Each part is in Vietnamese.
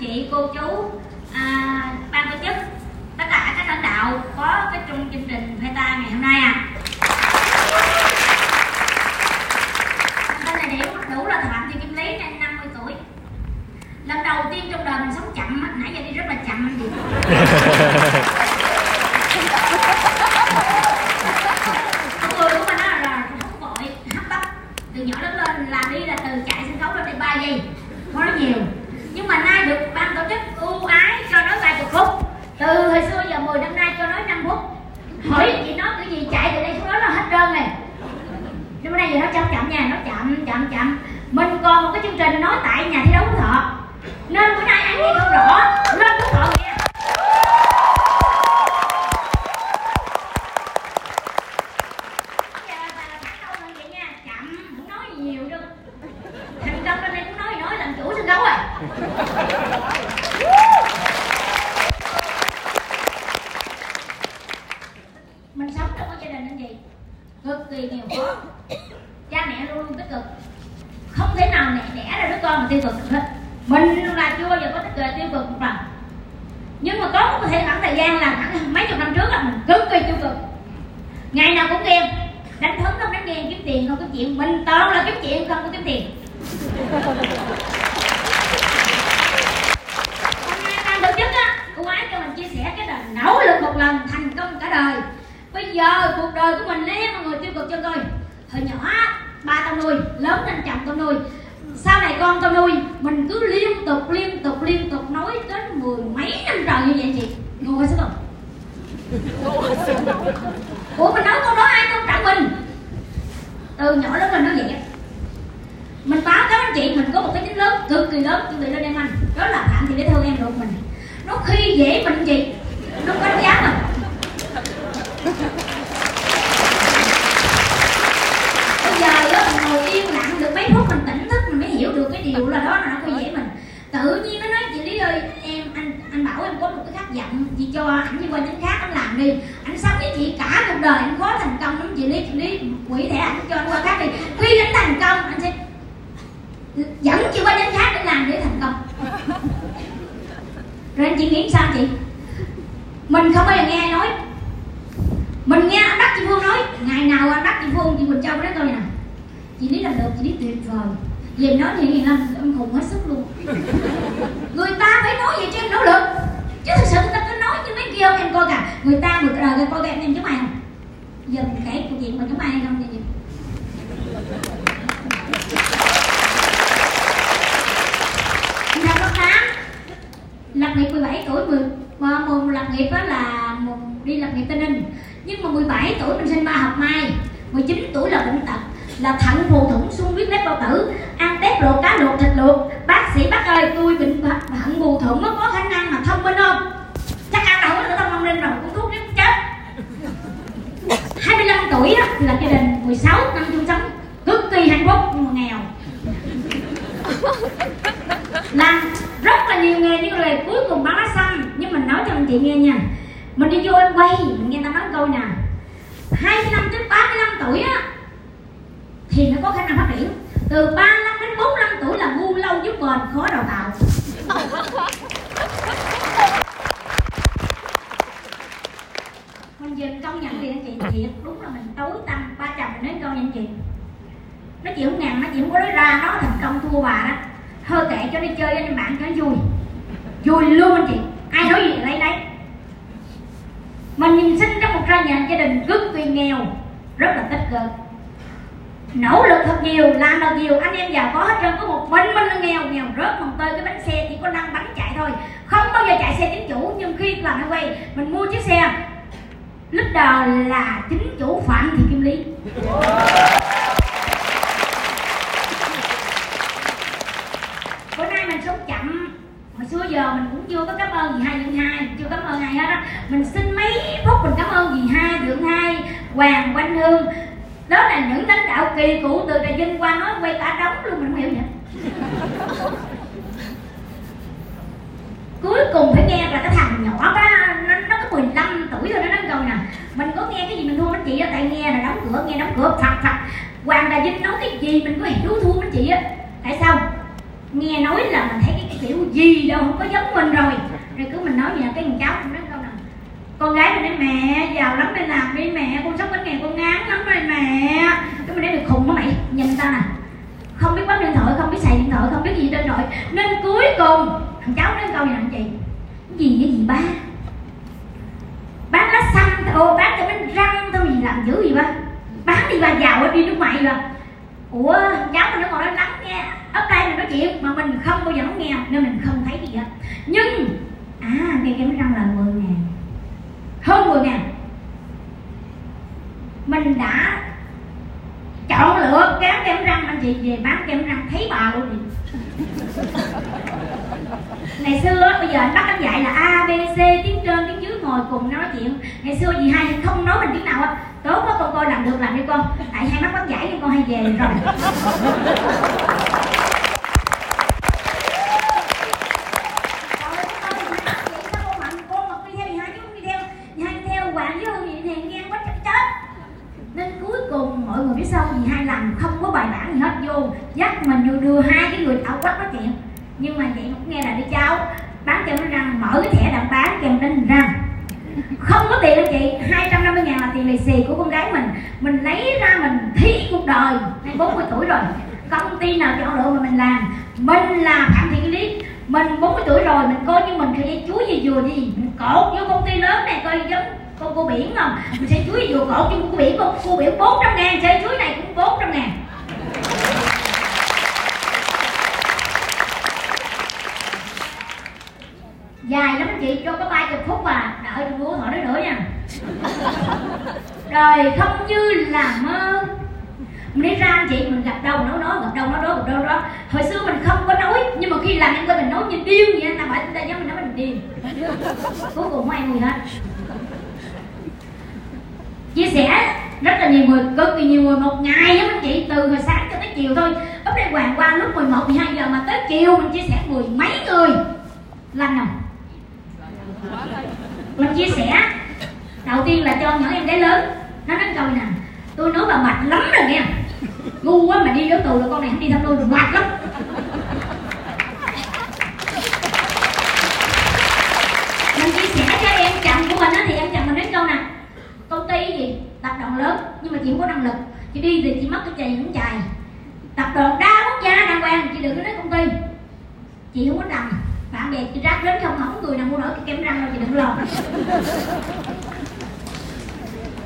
chị cô chú à, ban tổ chức tất cả các lãnh đạo có cái trong chương trình PETA ta ngày hôm nay à tên là điểm đủ là phạm thị kim lý năm 50 tuổi lần đầu tiên trong đời mình sống chậm á, nãy giờ đi rất là chậm anh chị con người của mình á là không vội hấp tấp từ nhỏ lớn lên là đi là từ chạy sân khấu lên đây ba giây không nói nhiều nhưng mà nay được ban tổ chức ưu ái cho nói vài chục phút từ hồi xưa giờ 10 năm nay cho nói 5 phút hỏi chị nói cái gì chạy từ đây xuống đó là hết trơn này nhưng mà nay giờ nó chậm chậm nha nó chậm chậm chậm mình còn một cái chương trình nói tại nhà thi đấu phú thọ nên bữa nay ai nghe không rõ lên phú thọ nghe Bây giờ bà là bắt đầu lên vậy nha chậm không nói nhiều đâu thành công lên đây cũng nói gì nói làm chủ sân khấu rồi mình sống trong một gia đình anh chị cực kỳ nghèo khó cha mẹ luôn luôn tích cực. Không thể nào mẹ đẻ ra đứa con mà tiêu cực được hết. Mình là chưa bao giờ có tích cực tiêu cực một lần. Nhưng mà có một thể khoảng thời gian là khoảng mấy chục năm trước là mình cực kỳ tiêu cực. Ngày nào cũng ghen đánh phấn không đánh ghen kiếm tiền không kiếm chuyện. Mình toàn là kiếm chuyện, không có kiếm tiền hôm nay ban tổ chức á cô ái cho mình chia sẻ cái đời nỗ lực một lần thành công cả đời bây giờ cuộc đời của mình lấy mọi người tiêu cực cho tôi. hồi nhỏ, ba tao nuôi, lớn lên chồng tao nuôi. Sau này con tao nuôi, mình cứ liên tục liên tục liên tục nói đến mười mấy năm trời như vậy chị. Ngồi xuống không ủa, mình nói câu đó ai tôn trả mình? Từ nhỏ lớn lên nó vậy mình báo cáo anh chị, mình có một cái tính lớn, cực kỳ lớn chuẩn bị lên em anh. Đó là phạm thị để thương em ruột mình. Nó khi dễ mình chị nó có đánh giá mình bây giờ đó mình ngồi yên lặng được mấy phút mình tỉnh thức mình mới hiểu được cái điều là đó là nó khi dễ mình tự nhiên nó nói chị lý ơi em anh anh bảo em có một cái khát vọng chị cho ảnh đi qua nhánh khác anh làm đi anh sống với chị cả cuộc đời anh khó thành công lắm chị lý chị lý quỷ thẻ anh cho anh qua khác đi khi anh thành công anh sẽ dẫn chị qua nhánh khác để làm để thành công rồi anh chị nghĩ sao chị mình không bao giờ nghe ai nói mình nghe anh đắc chị phương nói ngày nào anh đắc chị phương chị quỳnh châu nói câu này nè chị lý làm được chị lý tuyệt vời về nói thì hiền lâm em khùng hết sức luôn người ta phải nói vậy cho em nỗ lực chứ thực sự người ta cứ nói như mấy kia không em coi cả người ta người đời người coi em em giống ai không giờ mình kể câu chuyện mình giống ai không vậy năm lớp tám lập nghiệp 17 tuổi 10 mà mùng lập nghiệp đó là mùng đi lập nghiệp Tây Ninh. Nhưng mà 17 tuổi mình sinh ba học mai 19 tuổi là bệnh tật, là thận phù thủng xung huyết lép bao tử, ăn tép luộc, cá luộc, thịt luộc. Bác sĩ bác ơi, tôi bệnh thận phù thủng, nó có khả năng mà thông minh không? Chắc ăn đâu có thông minh rồi, cũng thuốc chết. chết 25 tuổi đó là gia đình 16 năm chung sống, cực kỳ hạnh phúc, nhưng mà nghèo. Làm rất là nhiều nghề nhưng là cuối cùng bán lá xanh nhưng mình nói cho anh chị nghe nha. Mình đi vô em quay, mình nghe ta nói câu nè. 25 đến 35 tuổi á, thì nó có khả năng phát triển. Từ 35 đến 45 tuổi là ngu lâu giúp bền, khó đào tạo. Mình dừng công nhận thì anh chị thiệt. Đúng là mình tối tăm ba chồng mình nói câu nha anh chị. Nó chịu không ngàn, nó chịu có nói ra, nó thành công thua bà đó thơ kệ cho đi chơi với anh bạn cho nó vui. Vui luôn anh chị. Ai nói gì lấy lấy. Mình nhìn sinh trong một gia nhà gia đình cực kỳ nghèo, rất là tích cực. Nỗ lực thật nhiều, làm thật nhiều. Anh em giàu có hết trơn, có một mình mình là nghèo nghèo rớt mồng tơi cái bánh xe chỉ có năm bánh chạy thôi. Không bao giờ chạy xe chính chủ, nhưng khi làm hay quay, mình mua chiếc xe. Lúc đầu là chính chủ phạm thị kim lý bữa nay mình sống chậm hồi xưa giờ mình cũng chưa có cảm ơn gì hai dưỡng hai chưa cảm ơn ai hết á. Mình xin mấy phút mình cảm ơn gì hai dưỡng hai hoàng quanh hương. Đó là những lãnh đạo kỳ cũ từ trà vinh qua nói quay cả đống luôn mình không hiểu vậy. Cuối cùng phải nghe là cái thằng nhỏ quá nó, nó có 15 tuổi thôi nó nói câu nè mình có nghe cái gì mình thua mấy chị á? Tại nghe là đóng cửa nghe đóng cửa. Phật phật hoàng đại vinh nói cái gì mình có hiểu thua mấy chị á? Tại sao? Nghe nói là mình thấy cái kiểu gì đâu, không có giống mình rồi. Rồi cứ mình nói vậy là cái thằng cháu cũng nói câu nào, con gái mình nói mẹ, giàu lắm đi làm đi mẹ, con sống đến ngày con ngán lắm rồi mẹ. Cái mình nói được khùng đó mày, nhìn ta nè. Không biết bấm điện thoại, không biết xài điện thoại, không biết gì trên nội nên cuối cùng, thằng cháu nói câu gì anh chị? Gì, cái gì ba? Bán lá xanh ô, bán cái bánh răng thôi gì làm dữ gì ba? Bán đi ba giàu đi nước ngoài rồi. Ủa, cháu mình nó còn nói lắng nghe ấp đây mình nói chuyện mà mình không bao giờ lắng nghe nên mình không thấy gì hết. Nhưng à cây kem răng là 10 ngàn. Hơn 10 ngàn. Mình đã chọn lựa kém kem răng anh chị về bán kem răng thấy bà luôn đi ngày xưa bây giờ anh bắt anh dạy là a b c tiếng trên tiếng dưới ngồi cùng nói chuyện. Ngày xưa gì hai không nói mình tiếng nào á. Tốt quá con coi làm được làm đi con tại hai mắt bắt giải cho con hay về rồi xong thì gì hai lần không có bài bản gì hết, vô dắt mình vô đưa hai cái người ảo quách nói chuyện nhưng mà chị cũng nghe là đi cháu, bán cho nó răng, mở cái thẻ đặt bán kèm đánh răng. Không có tiền anh chị 250 ngàn là tiền lì xì của con gái mình. Mình lấy ra mình thí cuộc đời, nay 40 tuổi rồi. Công ty nào chọn lựa mà mình làm? Mình là phạm thị lý. Mình 40 tuổi rồi, mình coi như mình khi chúa gì vừa gì. Mình cột vô công ty lớn này coi giống con cô biển không? Mình sẽ chuối vừa cột cho cô biển con. Cô biển 400 ngàn, chơi chuối này cũng 400 ngàn. Dài lắm chị cho có ba chục phút à đợi tôi muốn hỏi nói nữa nha. Đời không như là mơ. Mình đi ra anh chị, mình gặp đâu nói nói, gặp đâu nói đó gặp đâu đó hồi xưa mình không có nói, nhưng mà khi làm em coi mình nói như điên vậy. Anh ta bảo chúng ta nhớ mình nói mình điên. Cuối cùng không ai gì hết chia sẻ rất là nhiều người, cực kỳ nhiều người, một ngày á anh chị từ hồi sáng cho tới chiều thôi. Ấp đây hoàng qua lúc 11 12 giờ mà tới chiều, mình chia sẻ mười mấy người lành không mình chia sẻ, đầu tiên là cho những em gái lớn, nó nói câu nè, tôi nói bà mệt lắm rồi nghe. Ngu quá mà đi vô tù rồi con này không đi thăm nuôi mệt lắm mình chia sẻ cho em chồng của mình á thì em chồng mình nói câu nè công ty gì tập đoàn lớn nhưng mà chị không có năng lực. Chị đi thì chị mất cái chày cũng chày. tập đoàn đa quốc gia đàng hoàng, chị đừng có nói công ty. Chị không có đành bạn bè chị rác đến không không có người nào mua nổi cái kem răng đâu, chị đừng lo.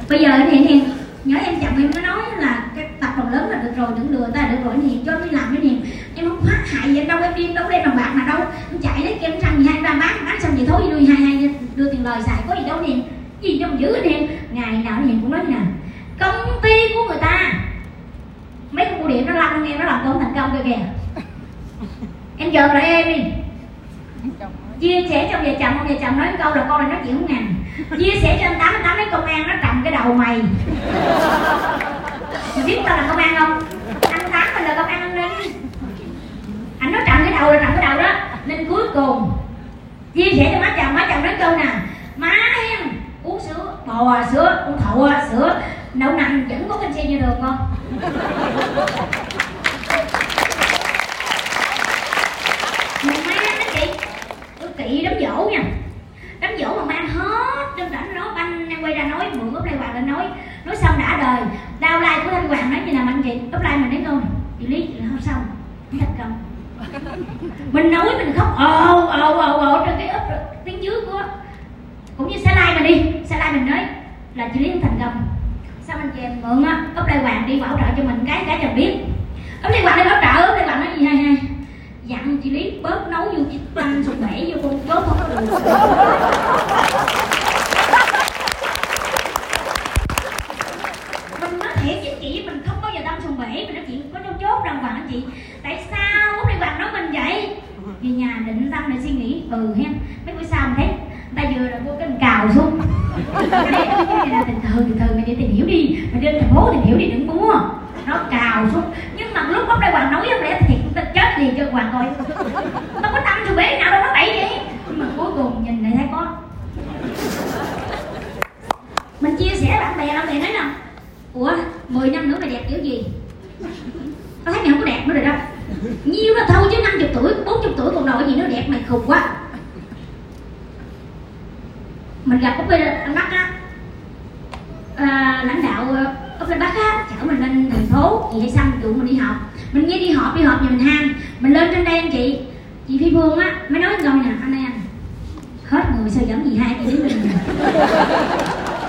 Bây giờ thì hiền nhớ em chồng em nó nói là cái tập đoàn lớn là được rồi, đừng lừa ta được rồi thì cho đi làm anh hiền em không phát hại gì đâu, em đi đâu đem đồng bạc mà đâu. Em chạy lấy kem răng gì hai, ba bán bán xong vậy thôi, đưa hai hai, đưa tiền lời xài, có gì đâu hiền gì trong giữ niềm ngày nào niềm nói nè công ty của người ta. Mấy cái bưu điện nó lăn em nó làm công thành công kìa kìa. Em chờ lại em đi. Chia sẻ trong vợ chồng, ông vợ chồng nói câu là con này nói chuyện không ngàn. Chia sẻ cho anh tám anh tám lấy công an nó trồng cái đầu mày. Mày biết tao là công an không? Anh tám mình là công an anh ninh anh nó trầm cái đầu là trồng cái đầu đó. Nên cuối cùng, chia sẻ cho má chồng má chồng nói câu nè. Má hen à sữa bò sữa à sữa. Nấu nành vẫn có canxi như thường không? Mình may lắm đó chị. Tôi kỵ đám dỗ nha. Đám dỗ mà mang hết. Trong cảnh nó banh, em quay ra nói, mượn úp lại hoàng lên nói. Nói xong đã đời. Đau lai của thanh hoàng nói như nào anh chị? Úp lai mình nói câu chị lý, chị không xong. Không thành công. Mình nói mình khóc ồ ồ ồ ồ, trên cái úp tiếng dưới của cũng như xe lai mình đi. Xe lai mình nói là chị lý thành công sao anh chị em mượn á úp lại hoàng đi bảo trợ cho mình cái cái cho biết. Úp lại hoàng đi bảo trợ úp lại hoàng nói gì, hay hay. Dặn chị lý bớt nấu vô chị tăng sụp bể vô con chốt không có được. Mình nói thiệt chứ chị, mình không bao giờ đâm sùng bể, mình nói chuyện có trong chốt đâu bạn anh chị. Tại sao út đi hoàng nói mình vậy? Về nhà định tâm để suy nghĩ ừ hen mấy bữa sau mình thấy ta vừa là vô cái mình cào xuống. Cái này là tình thường từ thường mày đi tìm hiểu đi. Mày đi thành phố tìm hiểu đi, đừng mua. Nó cào xuống. Nhưng mà lúc bóc đây hoàng nói không lẽ thiệt ta chết liền cho hoàng coi nó có tâm sùng bể nào đâu, nó bậy vậy nhưng mà cuối cùng nhìn lại thấy có. Mình chia sẻ bạn bè bạn bè nói nè. Ủa 10 năm nữa mày đẹp kiểu gì? Tao thấy mày không có đẹp nữa rồi đâu nhiêu là thôi chứ 50 tuổi 40 tuổi còn đòi gì nữa, đẹp mày khùng quá mình gặp ở bên anh bắc á. À, lãnh đạo ở bên bắc á chở mình lên thành phố chị hay xong tụi mình đi học mình nghe đi họp đi họp nhà mình ham. Mình lên trên đây anh chị chị phi phương á mới nói câu nè anh em hết người sao dẫn gì hai chị đến mình?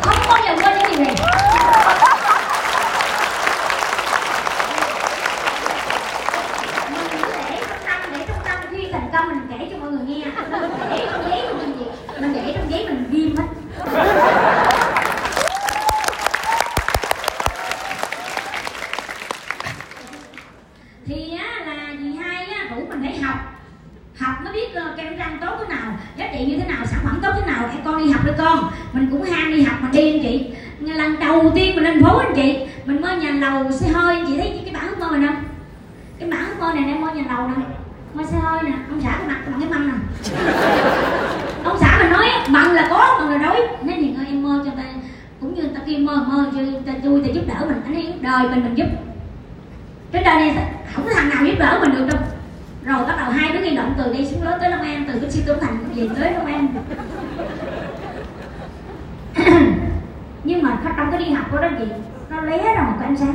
Không bao giờ quên những gì này mình cứ để trong tâm để trong tâm khi thành công mình kể cho mọi người nghe để trong giấy của mình gì mình để trong giấy mình ghim hết thì á, là dì hai á, rủ mình phải học học mới biết uh, kem răng tốt thế nào giá trị như thế nào sản phẩm tốt thế nào em con đi học đi con mình cũng ham đi học mà đi anh chị lần đầu tiên mình lên phố anh chị mình mơ nhà lầu xe hơi anh chị thấy cái bản ước mơ mình không cái bản ước mơ này em mơ nhà lầu nè mơ xe hơi nè ông xã cái mặt bằng cái mâm nè ông xã mình nói bằng là có bằng là đối nên thì ơi em mơ cho ta cũng như ta kia mơ mơ cho ta vui ta giúp đỡ mình anh ấy đời mình giúp. Cái đời này không có thằng nào giúp đỡ mình được đâu. Rồi bắt đầu hai đứa nghi động từ đây xuống lớn tới long an từ cái siêu Tuấn thành về tới long an. Nhưng mà trong cái đi học của đó chị nó lé ra một cái ánh sáng.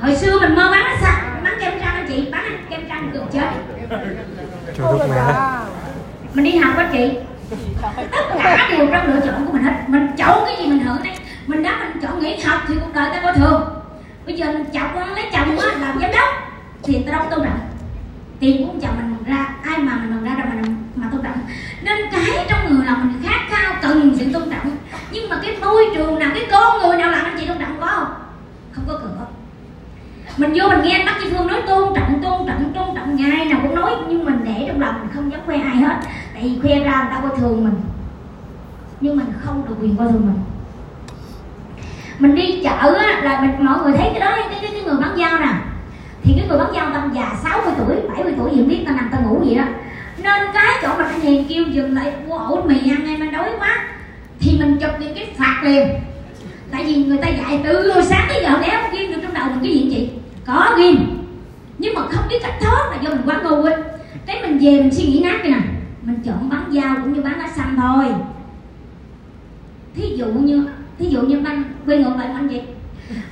Hồi xưa mình mơ bán nó sao? Bán kem anh chị? Bán kem răng cực chết. Trời đất mẹ mình đi học á chị. Tất cả đều trong lựa chọn của mình hết. Mình chọn cái gì mình hưởng đấy mình đã mình chọn nghỉ học thì cuộc đời ta coi thường. Bây giờ mình chọc lấy chồng á làm giám đốc, thì ta đâu tôn trọng. Tiền của chồng mình ra, ai mà mình ra đâu mà mà tôn trọng. Nên cái trong người là mình khát khao cần sự tôn trọng. Nhưng mà cái môi trường nào, cái con người nào làm anh chị tôn trọng có không? Không có cửa. Mình vô mình nghe anh bác chị phương nói tôn trọng tôn trọng tôn trọng, ngày nào cũng nói, nhưng mình để trong lòng mình không dám khoe ai hết. Tại vì khoe ra người ta coi thường mình, nhưng mình không được quyền coi thường mình mình đi chợ á, là mình mọi người thấy cái đó cái, cái, cái người bán dao nè. Thì cái người bán dao tầm già 60 tuổi 70 tuổi gì không biết ta nằm ta ngủ gì đó. Nên cái chỗ mà anh hiền kêu dừng lại mua ổ mì ăn em anh đói quá thì mình chụp những cái phạt liền. Tại vì người ta dạy từ sáng tới giờ đéo ghim được trong đầu mình cái gì? Chị có ghim. Nhưng mà không biết cách thoát là do mình quá ngu ấy cái mình về mình suy nghĩ nát cái nè. Mình chọn bán dao cũng như bán lá xanh thôi. Thí dụ như thí dụ như anh quay ngược lại anh chị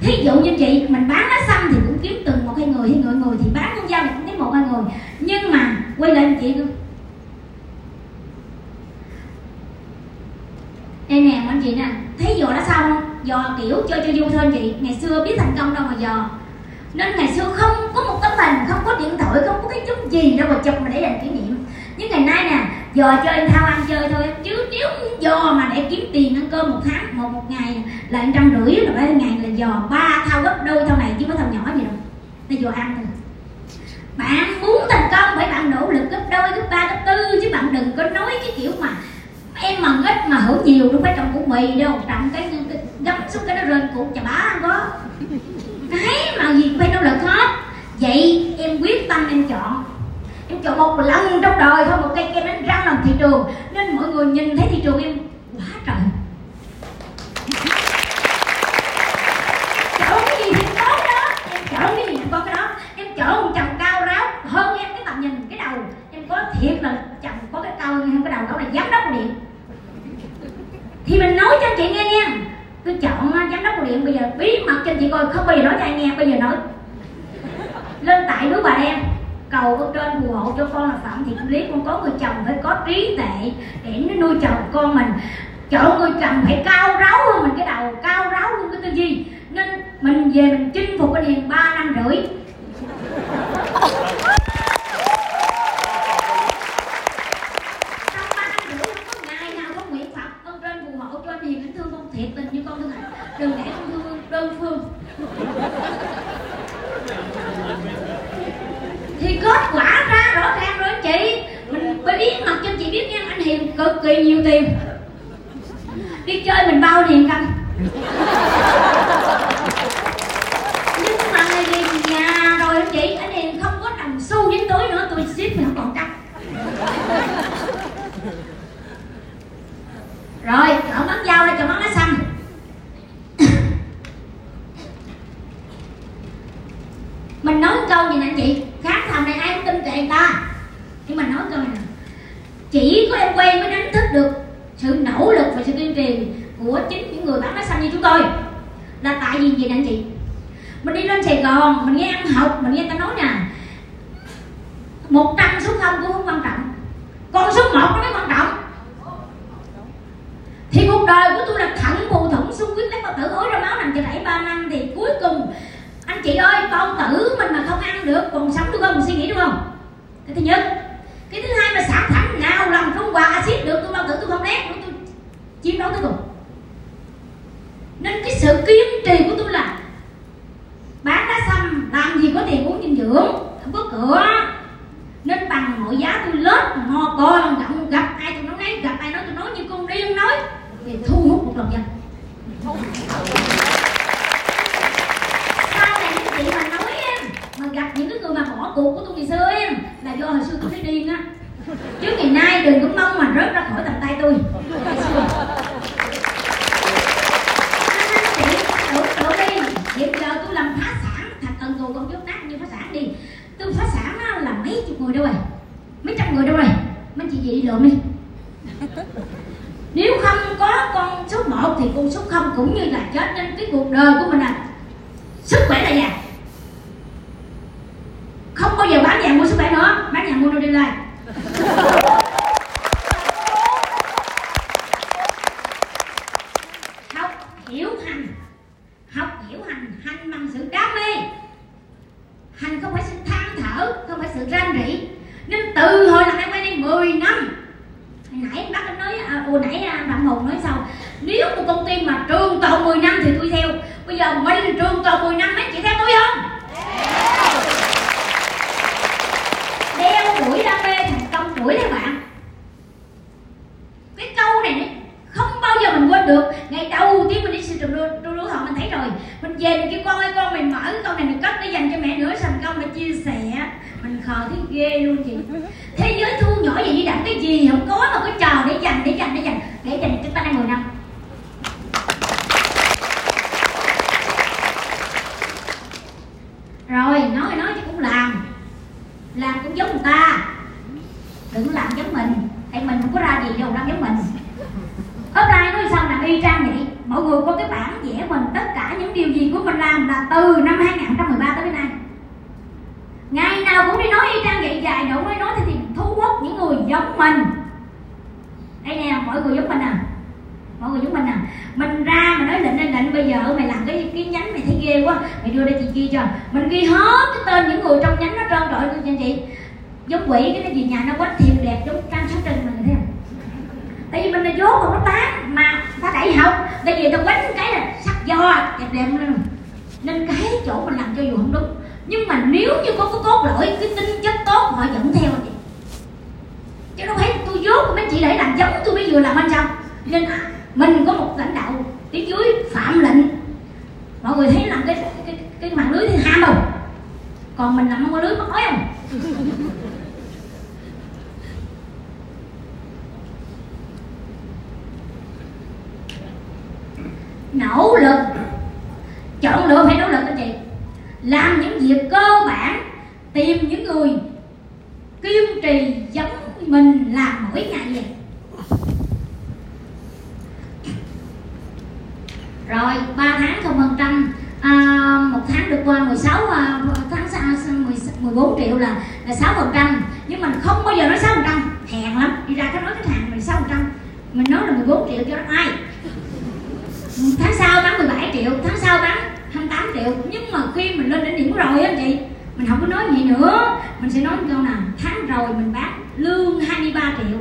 thí dụ như chị, mình bán lá xăm thì cũng kiếm từng một hai người hay người người thì bán con dao thì cũng kiếm một hai người. Nhưng mà, quay lại anh chị đây nè, anh chị nè, thấy dụ đã xong dò kiểu cho cho vui thôi chị, ngày xưa biết thành công đâu mà dò nên ngày xưa không có một tấm hình, không có điện thoại, không có cái chút gì đâu mà chụp mà để làm kỷ niệm. Nhưng ngày nay nè giờ cho em thao ăn chơi thôi. Chứ nếu giờ mà để kiếm tiền ăn cơm một tháng một một ngày là em trăm rưỡi là ba ngày là dò ba thao gấp đôi thao này chứ có thao nhỏ gì đâu. Là dò ăn thôi. Bạn muốn thành công phải bạn nỗ lực gấp đôi gấp ba gấp tư chứ bạn đừng có nói cái kiểu mà em mà ít mà hưởng nhiều đâu phải trồng củ mì đâu. Trồng cái, cái gấp xuống cái nó rên củ chà bá không có cái mà gì phải nỗ lực hết. Vậy em quyết tâm em chọn em chọn một lần trong đời thôi, một cây kem đánh răng làm thị trường. Nên mọi người nhìn thấy thị trường em quá trời. Chọn cái gì thì có cái đó, em chọn cái gì thì có cái đó. Em chọn một chồng cao ráo hơn em, cái tầm nhìn, cái đầu. Em có thiệt là chồng có cái cao hơn cái đầu đó là giám đốc của điện. Thì mình nói cho chị nghe nha. Tôi chọn à, giám đốc của điện, bây giờ bí mật cho chị coi, không bao giờ nói cho ai nghe, bây giờ nói. Lên tại núi bà em cầu ở trên phù hộ cho con là phạm thị lý. Con có người chồng phải có trí tuệ để nó nuôi chồng con mình. Chọn người chồng phải cao ráo hơn mình, cái đầu cao ráo hơn cái tư duy. Nên mình về mình chinh phục cái hiền ba năm rưỡi Trong ba năm rưỡi không có ngày nào con nguyện Phật con trên phù hộ cho anh hiền anh thương con thiệt tình như con thương hạnh đừng để con thương đơn phương thì kết quả ra rõ ràng rồi anh chị mình phải biết mặt cho chị biết nha anh hiền cực kỳ nhiều tiền đi chơi mình bao tiền không nhưng mà ngày về nhà rồi anh chị anh hiền không có đồng xu dính túi nữa tôi ship mình không còn cắt rồi chọn bán dao đây chọn bán lá xăm mình nói một câu gì nè anh chị khác thầm chỉ có em quen mới đánh thức được sự nỗ lực và sự kiên trì của chính những người bán lá xanh như chúng tôi là tại vì gì anh chị mình đi lên sài gòn, mình nghe ăn học, mình nghe ta nói nè. Một trăm số không cũng không quan trọng. Con số một nó mới quan trọng. Thì cuộc đời của tôi là thận phù thủng xung quyết lấy bao tử. Ối ra máu nằm chờ đẩy ba năm thì cuối cùng, anh chị ơi bao tử mình mà không ăn được, còn sống được không suy nghĩ đúng không? Cái thứ nhất. Cái thứ hai mà sản phẩm nào làm trung hòa axit được, tôi bao tử tôi không nét tôi chiếm đấu tới cùng. Nên cái sự kiên trì của tôi là bán đá xăm làm gì có tiền uống dinh dưỡng không có cửa. Nên bằng mọi giá tôi lết mò con gặp, gặp ai tôi nói nấy gặp ai nói tôi nói như con điên nói thì thu hút một lòng dân. Sau này những chị mà nói em mà gặp những cái người mà bỏ cuộc của tôi ngày xưa em là do hồi xưa tôi thấy điên á. Chứ ngày nay đừng có mong mà rớt ra khỏi tầm tay tôi. hiện giờ tôi làm phá sản thật con chốt nát như phá sản đi. Tôi phá sản á, là mấy chục người đâu rồi? Mấy trăm người đâu rồi? Mấy chị gì đi lượm đi. Nếu không có con số 1 thì con số 0 cũng như là chết nên cái cuộc đời của mình là sức khỏe là vàng không bao giờ bán vàng mua sức khỏe nữa. Bán vàng mua đâu đi lại học hiểu hành học hiểu hành hành bằng sự đam mê hành không phải sự than thở không phải sự ranh rỉ nên từ hồi làm em quen đây 10 năm hồi nãy bác anh nói à, hồi nãy anh đặng hùng nói sao nếu một công ty mà trường tồn 10 năm thì tôi theo bây giờ mình trường tồn 10 năm mấy chị theo tôi không đeo đuổi đam mê thành công đuổi theo bạn cái câu này không bao giờ mình quên được ngày đầu tiên mình đi siêu trường đua đua đua họ mình thấy rồi mình về mình kêu con ơi con mình mở cái câu này mình cất để dành cho mẹ nữa thành công để chia sẻ mình khờ thấy ghê luôn chị. Thế giới thu nhỏ vậy đi đặng cái gì không có, mà có chờ để dành để dành để dành. Để dành cho ta đang mười năm mañana por ti. Mình câu nào? Tháng rồi mình bán lương 23 triệu.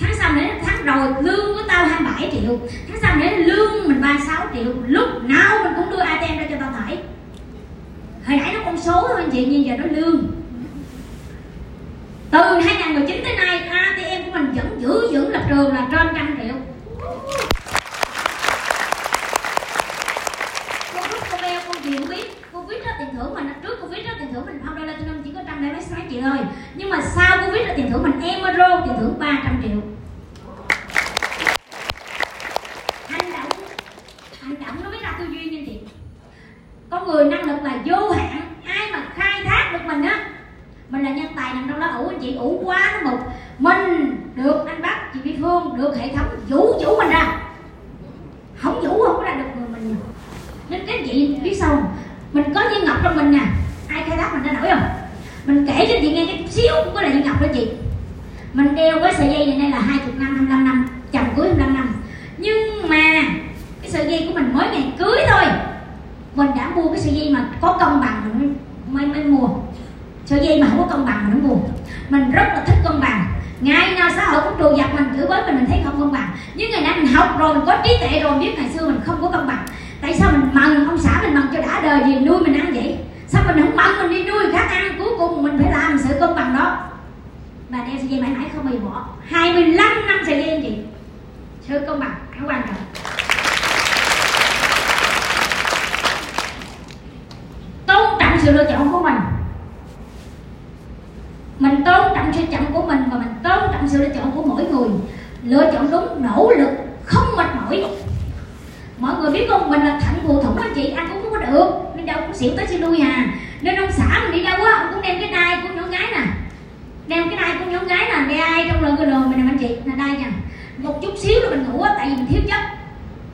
Tháng sau nữa tháng rồi lương của tao 27 triệu. Tháng sau nữa lương mình 36 triệu. Lúc nào mình cũng đưa ATM ra cho tao thấy hồi nãy nó con số thôi, anh chị, nhưng giờ nó lương. Từ 2019 tới nay ATM của mình vẫn giữ vững lập trường là trên trăm triệu chuyện biết covid đó tiền thưởng mình trước covid đó tiền thưởng mình không đô la năm chỉ có trăm ơi. Nhưng mà sau covid là tiền thưởng mình emerald, tiền thưởng 300 triệu. Hành động hành động nó mới ra tư duy như chị. Con người năng lực là vô hạn, ai mà khai thác được mình á? Mình là nhân tài nằm trong đó, ủ anh chị, ủ quá nó mực mình được anh bác, chị Vi Phương, được hệ thống vũ vũ mình ra. Không vũ, không có ra được người mình. Nên cái chị biết sao không? mình có viên ngọc trong mình nè. Ai khai thác mình ra nổi không? Mình kể cho chị nghe cái chút xíu cũng có là viên ngọc đó chị. Mình đeo cái sợi dây này đây là 20 năm 25 năm, chồng cưới 25 năm. Nhưng mà cái sợi dây của mình mới ngày cưới thôi. Mình đã mua cái sợi dây mà có công bằng mình mới mới mua. Sợi dây mà không có công bằng mình không mua. Mình rất là thích công bằng. Ngày nào xã hội cũng trù dập mình chửi bới mình mình thấy không công bằng. Nhưng ngày nay mình học rồi, mình có trí tuệ rồi biết ngày xưa mình không có công bằng. Tại sao mình mần ông xã mình mần cho đã đời gì nuôi mình ăn vậy? Sao mình không bận mình đi nuôi khác ăn? Cuối cùng mình phải làm sự công bằng đó. Và đeo sợi dây mãi mãi không bị bỏ. 25 năm sợi dây anh chị. Sự công bằng nó quan trọng. Tôn trọng sự lựa chọn của mình. Mình tôn trọng sự chọn của mình và mình tôn trọng sự lựa chọn của mỗi người. Lựa chọn đúng, nỗ lực, không mệt mỏi mọi người biết không? Mình là thận phụ thủng anh chị. Ăn cũng không có được. Nên đâu cũng xỉu tới xin lui à. Nên ông xã mình đi đâu á, ông cũng đem cái đai của nhỏ gái nè. Đem cái đai của nhỏ gái nè. Đai trong lưng cái đồ mình nè anh chị. Là đai nha. Một chút xíu là mình ngủ á, tại vì mình thiếu chất.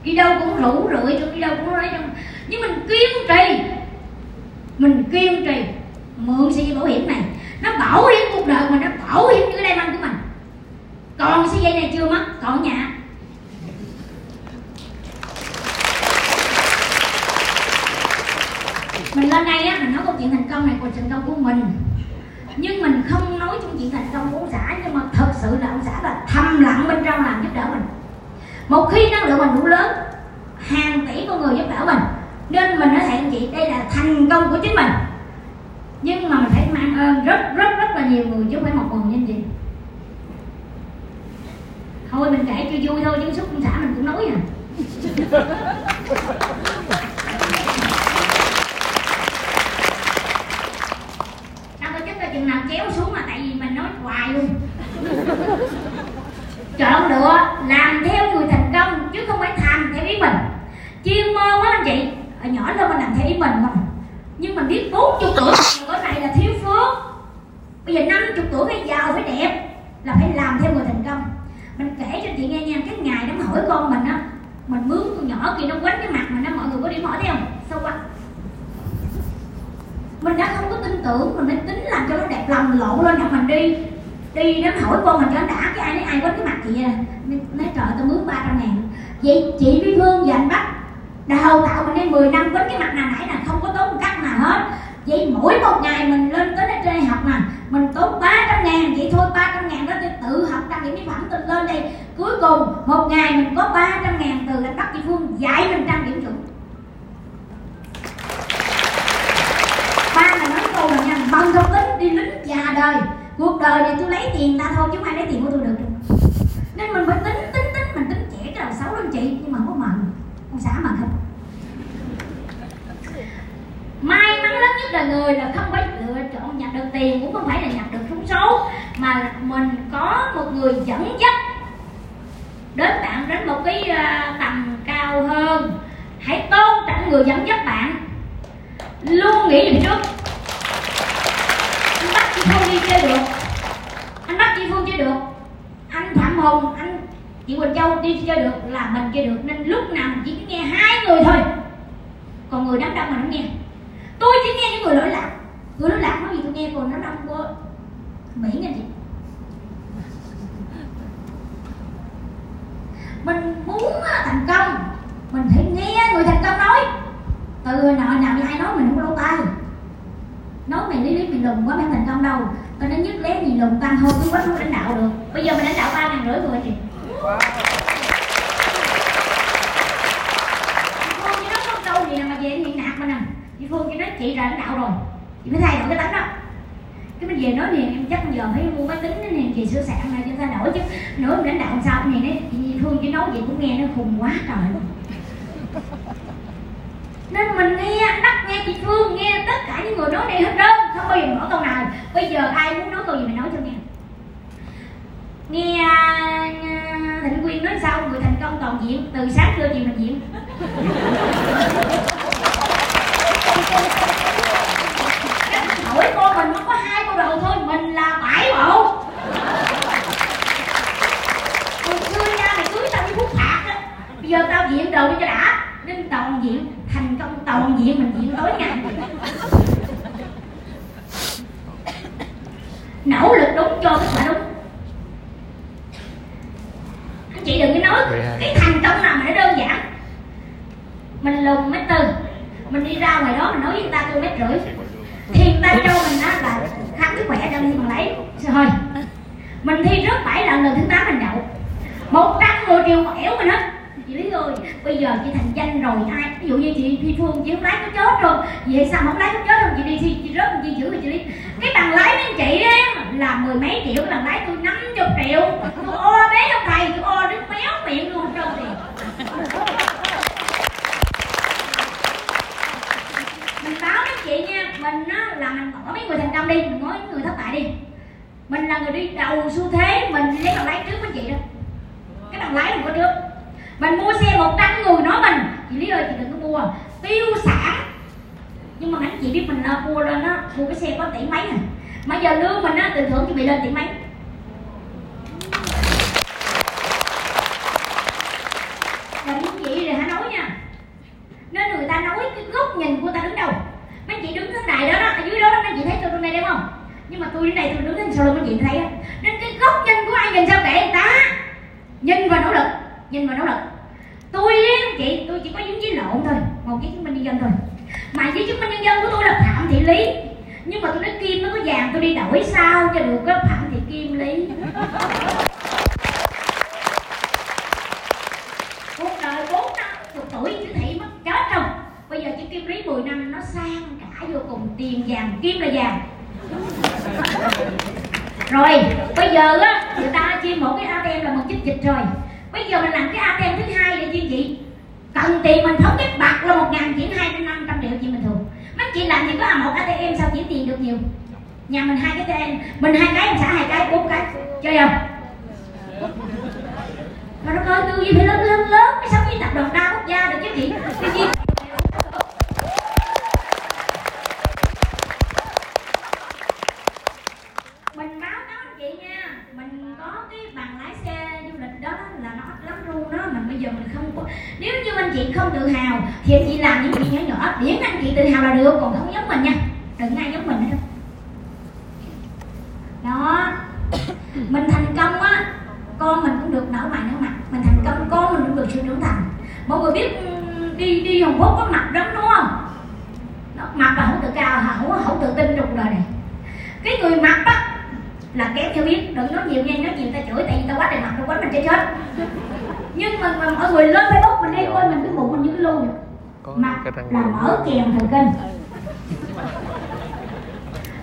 Đi đâu cũng rủ rượi rồi đi đâu cũng lấy trong. Nhưng mình kiên trì. Mình kiên trì. Mượn sợi dây bảo hiểm này. Nó bảo hiểm cuộc đời mình, nó bảo hiểm những cái đai băng của mình. Còn sợi dây này chưa mất? Còn nhà mình lên đây á, mình nói câu chuyện thành công này còn thành công của mình. Nhưng mình không nói trong chuyện thành công của ông xã, nhưng mà thật sự là ông xã là thầm lặng bên trong làm giúp đỡ mình. Một khi năng lượng mình đủ lớn, hàng tỷ con người giúp đỡ mình, nên mình nói thầy chị, đây là thành công của chính mình. Nhưng mà mình phải mang ơn rất rất rất là nhiều người chứ không phải một người như chị. Thôi mình kể cho vui thôi, chứ xúc ông xã mình cũng nói à đâu có chắc là chừng nào kéo xuống mà tại vì mình nói hoài luôn chọn lựa làm theo người thành công chứ không phải thành theo ý mình. Chuyên môn á anh chị. Ở nhỏ lên mình làm theo ý mình không nhưng mình biết bốn chục tuổi bữa này là thiếu phước. Bây giờ năm chục tuổi phải giàu phải đẹp là phải làm theo người thành công. Mình kể cho chị nghe nha, cái ngày nó hỏi con mình á, mình mướn con nhỏ kia nó quánh cái mặt mình á, mọi người có đi hỏi thấy không? Sao quá? Mình đã không có tin tưởng, mình mới tính làm cho nó đẹp lòng lộ lên cho mình đi đi nó hỏi con mình cho đã cái ai nói ai có cái mặt chị à? Nói trời, tao mướn 300 ngàn. Vậy chị với Phương và anh Bắc đào tạo mình đến 10 năm với cái mặt nào nãy là không có tốn một cắt nào hết. Vậy mỗi một ngày mình lên tới đây trên học mà mình tốn 300 ngàn. Vậy thôi 300 ngàn đó, tôi tự học trang điểm mỹ phẩm tôi lên đây. Cuối cùng, một ngày mình có 300 ngàn từ anh Bắc chị Phương dạy mình trang điểm chuẩn. Ba là nói câu là nha, bằng thông tính đi lính già đời cuộc đời này tôi lấy tiền ta thôi, chứ không ai lấy tiền của tôi được nên mình phải tính tính tính, mình tính trẻ cái đầu xấu lên chị, nhưng mà không có mần không xả mần không may mắn lớn nhất là người là không phải lựa chọn nhặt được tiền, cũng không phải là nhặt được trúng số, mà mình có một người dẫn dắt đến bạn đến một cái à, tầm cao hơn. Hãy tôn trọng người dẫn dắt bạn. Luôn nghĩ về trước anh bắt chị phương đi chơi được anh bắt chị phương chơi được anh phạm hùng anh chị đi chơi được là mình chơi được. Nên lúc nào mình chỉ nghe hai người thôi. Còn người đám đông mình không nghe. Tôi chỉ nghe những người lỗi lạc. Người lỗi lạc nói gì tôi nghe, còn đám đông của mỹ nghe chị mình muốn à, thành công. Mình phải nghe người thành công nói. Từ hồi nào nào ai nói mình không có lỗ tai. Nói mày lý lý, mày lùn quá, mày thành công đâu. Tao nói nhất lé gì lùn tăng thôi chứ quá không lãnh đạo được. Bây giờ mình lãnh đạo ba ngàn rưỡi người chị wow chỉ nói có câu gì nè mà về hiện nạt mình nè chị Phương chị nói chị là lãnh đạo rồi. Chị phải thay đổi cái tánh đó. Cái mình về nói nè, em chắc giờ phải mua máy tính nè, chị sửa sản này cho ta đổi chứ. Nữa em lãnh đạo làm sao này nói chị Phương chị nói vậy cũng nghe nó khùng quá trời luôn. Nên mình nghe đắc nghe chị Phương, nghe tất cả những người nói này hết trơn, không bao giờ bỏ câu nào. Bây giờ ai muốn nói câu gì mình nói cho nghe. Nghe à, Thịnh Quyên nói sao? Người thành công toàn diện, từ sáng trưa chiều mình diện hỏi con mình nó có hai câu đầu thôi mình diện mình diện tối ngày. Nỗ lực đúng cho kết quả đúng. Anh chị đừng có nói cái thành công nào mà nó đơn giản. Mình lùn mét tư mình đi ra ngoài đó mình nói với người ta tôi mét rưỡi thì người ta cho mình đó là khám sức khỏe cho mình lấy. Rồi mình thi rớt bảy lần lần thứ tám mình đậu. Một trăm mười triệu một ẻo mình hết lý ơi bây giờ chị thành danh rồi ai ví dụ như chị phi phương chị không lái có chết rồi vậy sao không lái có chết rồi chị đi chị, chị rớt chị giữ rồi chị đi. Cái bằng lái bên chị đấy là mười mấy triệu cái bằng lái tôi năm chục triệu. Tôi ô bé ông thầy tôi ô đến méo miệng luôn trơn tiền. Mình báo với chị nha mình á là mình có mấy người thành công đi mình nói người thất bại đi. Mình là người đi đầu xu thế mình lấy bằng lái trước với chị đó. Cái bằng lái mình có trước mình mua xe 100 người nói mình. Chị lý ơi chị đừng có mua. Tiêu sản. Nhưng mà anh chị biết mình uh, mua lên á mua cái xe có tỷ mấy à. Mà giờ lương mình á từ thưởng chị bị lên tỷ mấy và những chị thì hãy nói nha nên người ta nói cái góc nhìn của ta đứng đâu mấy chị đứng thế này đó đó ở dưới đó đó mấy chị thấy tôi đứng đây đúng không nhưng mà tôi đến đây tôi đứng đến sau lưng mấy chị thấy á nên cái góc nhìn của ai nhìn sao kệ người ta nhìn vào nỗ lực nhìn vào nỗ lực tôi á chị tôi chỉ có dính với lộn thôi một giấy chứng minh nhân dân thôi. Mà giấy chứng minh nhân dân của tôi là phạm thị lý. Nhưng mà tôi nói kim nó có vàng tôi đi đổi sao cho được cái phạm thị kim lý cuộc đời bốn năm chục tuổi chữ thị mất chết không bây giờ chữ kim lý 10 năm nó sang cả vô cùng tiền vàng kim là vàng rồi bây giờ á người ta chia một cái atm là một chích dịch rồi bây giờ mình làm cái atm thứ hai để chi chị cần tiền mình thống nhất bạc là một ngàn chuyển hai đến năm trăm triệu chuyện bình thường mấy chị làm gì có à một atm sao chuyển tiền được nhiều nhà mình hai cái atm mình hai cái xã hai cái bốn cái chơi không mà nó coi tư duy phải lớn lớn lớn mới sống với tập đoàn đa quốc gia được chứ chị tư duy mình báo cáo anh chị nha mình có cái bằng lái xe du lịch đó là nó lắm luôn đó mà bây giờ mình không có nếu như anh chị không tự hào thì anh chị làm những chuyện nhỏ nhỏ miễn anh chị tự hào là được còn không giống mình nha đừng ai giống mình nữa đó mình thành công á con mình cũng được nở mày nở mặt mình thành công con mình cũng được sự trưởng thành mọi người biết đi đi hồng quốc có mặt lắm đúng không nó mặt là không tự cao không không tự tin trong cuộc đời này cái người mặt á là kém cho biết đừng nói nhiều nha nói nhiều ta chửi tại vì ta quá trời mặt ta quánh mình chơi chết nhưng mà, mà mọi người lên facebook mình đi coi mình cái bụng mình như cái lu mặt là mở kèm thần kinh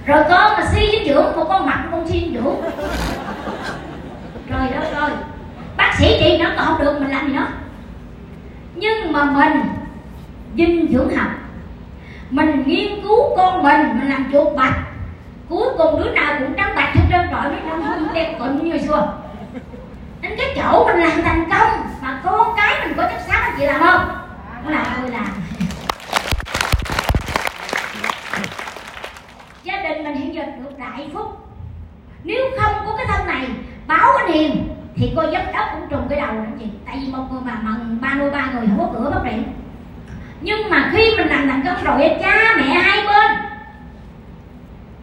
rồi con mà suy dinh dưỡng một con mặt con suy dinh dưỡng rồi đó rồi bác sĩ chị nó còn không được mình làm gì nó mình, dinh dưỡng học. Mình nghiên cứu con mình mình làm chuột bạch. Cuối cùng đứa nào cũng trắng bạch hết trơn trọi mấy năm không đẹp cận như hồi xưa. Đến cái chỗ mình làm thành công, mà con cái mình có chất xám anh chị làm không? Không làm tôi làm. Gia đình mình hiện giờ được đại phúc. Nếu không có cái thân này, báo anh hiền thì coi giấc đất cũng trùng cái đầu đó chị tại vì một người mà mần ba nuôi ba người không có cửa phát triển nhưng mà khi mình làm thành công rồi, cha mẹ hai bên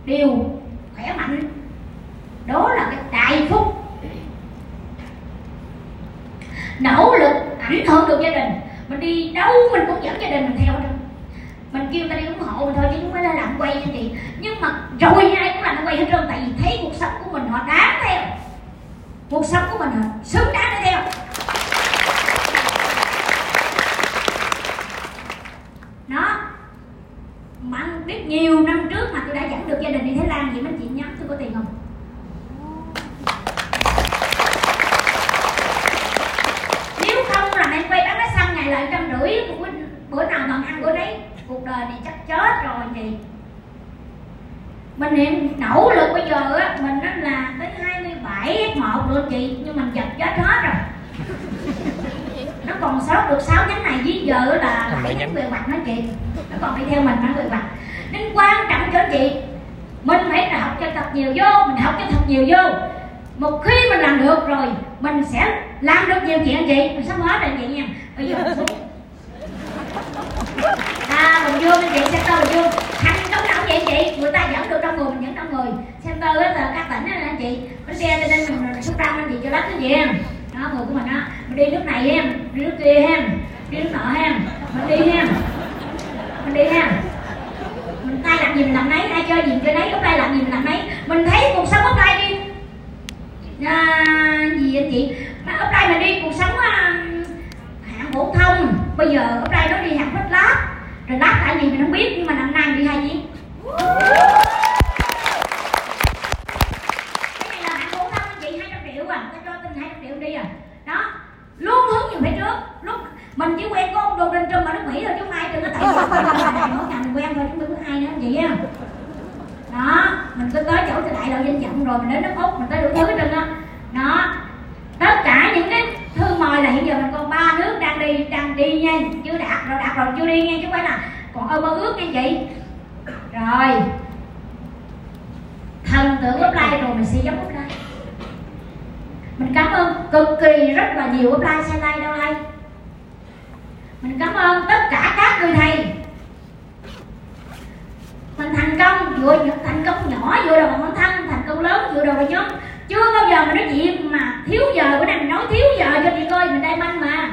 đều khỏe mạnh. Đó là cái đại phúc. Nỗ lực ảnh hưởng được gia đình. Mình đi đâu mình cũng dẫn gia đình mình theo đó mình kêu ta đi ủng hộ mình thôi, chứ không phải là làm quay nha chị nhưng mà rồi ai cũng làm quay hết trơn, tại vì thấy cuộc sống của mình họ đáng theo cuộc sống của mình họ xứng đáng để theo nó mà biết nhiều năm trước mà tôi đã dẫn được gia đình đi Thái Lan vậy mấy chị nhắm tôi có tiền không? Nếu không là em quay bán cái xăng ngày lại trăm rưỡi bữa, bữa nào mà ăn bữa đấy cuộc đời này chắc chết rồi gì mình niệm rót được sáu nhánh này với giờ là lại nhánh quyền mặt nói chị. Nó còn phải theo mình phải quyền mặt nên quan trọng cho chị mình phải học cho thật nhiều vô mình học cho thật nhiều vô. Một khi mình làm được rồi mình sẽ làm được nhiều chuyện anh chị. Mình sắp hết rồi anh chị nha. Bây giờ mình à mình dương anh chị center mình dương thành công nào vậy chị? Người ta dẫn được trong người mình dẫn trong người. Xem center á là các tỉnh á anh chị. Nó xe lên mình xúc ra anh chị cho đất cái gì? Em đó người của mình á mình đi nước này em rượu chè hem rượu nợ hem mình đi hem. vừa những thành công nhỏ dựa vào bản thân thành công lớn, vừa đầu bằng nhóm. Chưa bao giờ mà nói chuyện mà thiếu giờ bữa nay mình nói thiếu giờ cho chị coi, mình đang manh mà.